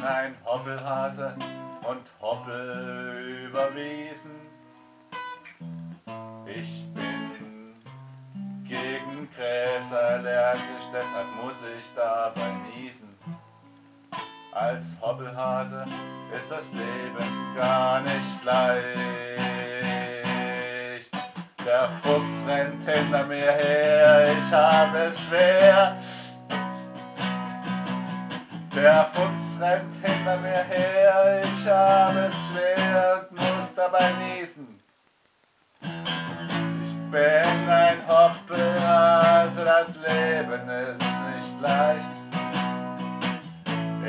bin ein Hoppelhase und hoppel über Wiesen. Ich bin gegen Gräser allergisch, deshalb muss ich dabei niesen. Als Hoppelhase ist das Leben gar nicht leicht. Der Fuchs rennt hinter mir her, ich habe es schwer. Der Fuchs rennt hinter mir her, ich habe es schwer und muss dabei niesen. Ich bin ein Hoppelhase, das Leben ist nicht leicht.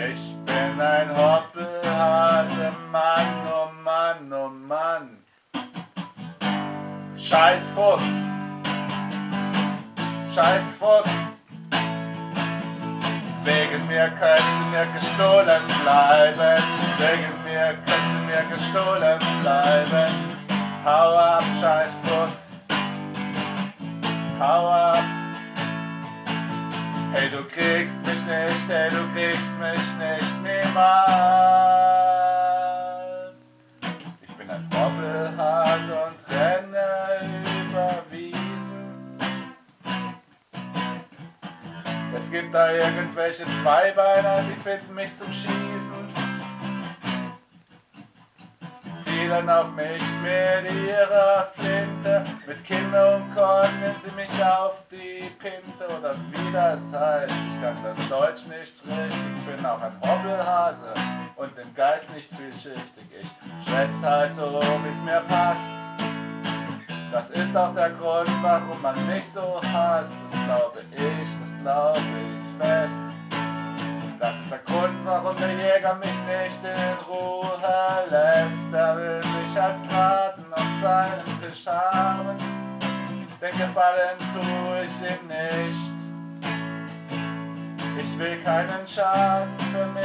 Ich bin ein Hoppelhase, Mann, oh Mann, oh Mann. Scheiß Fuchs. Scheiß Fuchs. Wegen mir können sie mir gestohlen bleiben. Wegen mir können sie mir gestohlen bleiben. Hau ab, scheiß Fuchs. Hau ab. Hey, du kriegst mich nicht, hey, du kriegst mich nicht niemals. Es gibt da irgendwelche Zweibeiner, die finden mich zum Schießen. Zielen auf mich mit ihrer Flinte, mit Kimme und Korn nehmen sie mich auf die Pinte oder wie das heißt. Ich kann das Deutsch nicht richtig, bin auch ein Hobbelhase und im Geist nicht vielschichtig. Ich schwätze halt so, wie es mir passt. Das ist auch der Grund, warum man mich so hasst. Das glaube ich, das glaube ich fest. Das ist der Grund, warum der Jäger mich nicht in Ruhe lässt. Er will mich als Braten auf seinem Tisch haben. Den Gefallen tue ich ihm nicht. Ich will keinen Schaden für mich.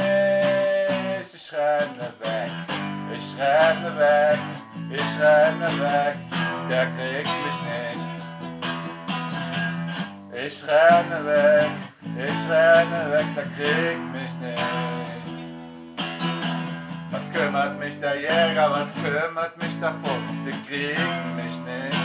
Ich renne weg, ich renne weg, ich renne weg. Der kriegt mich nicht. Ich renne weg, ich renne weg, der kriegt mich nicht. Was kümmert mich der Jäger, was kümmert mich der Fuchs, die kriegen mich nicht.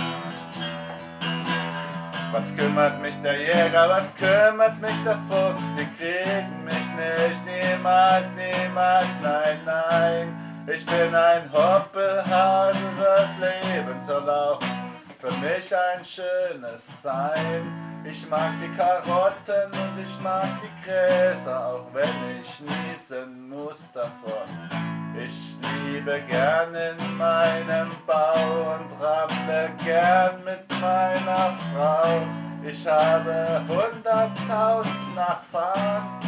Was kümmert mich der Jäger, was kümmert mich der Fuchs, die kriegen mich nicht. Niemals, niemals, nein, nein. Ich bin ein Hoppelhase, das Leben soll auch für mich ein schönes sein. Ich mag die Karotten und ich mag die Gräser, auch wenn ich niesen muss davon. Ich liebe gern in meinem Bau und rample gern mit meiner Frau. Ich habe hunderttausend Nachbarn,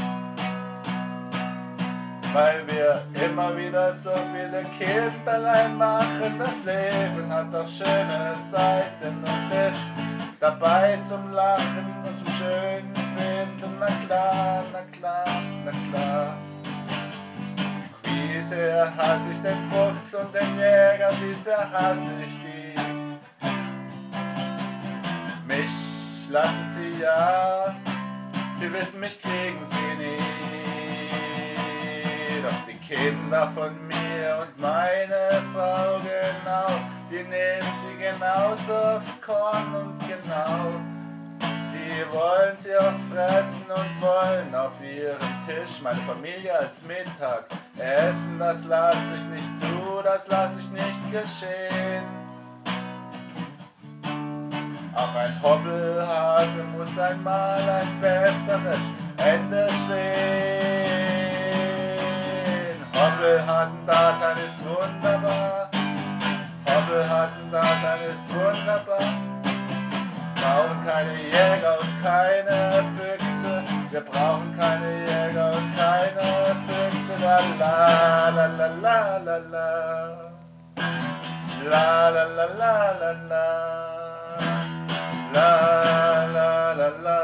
weil wir immer wieder so viele Kinderlein machen. Das Leben hat doch schöne Seiten und ist dabei zum Lachen und zum schönen Finden. Na klar, na klar, na klar. Wie sehr hasse ich den Fuchs und den Jäger, wie sehr hasse ich die. Mich lassen sie ja, sie wissen, mich kriegen sie nie. Doch die Kinder von mir und meine Frau genau, die nehmen sie genauso aufs Korn und genau. Die wollen sie auch fressen und wollen auf ihrem Tisch meine Familie als Mittag essen. Das lasse ich nicht zu, das lasse ich nicht geschehen. Auch ein Hobbelhase muss einmal ein besseres Ende sehen. Hobbelhasen-Dasein ist wunderbar. Hobbelhasen-Dasein ist wunderbar. Brauchen keine Jäger und keine Füchse. Wir brauchen keine Jäger und keine Füchse. La la la la la la. La la la la la la. La la la la.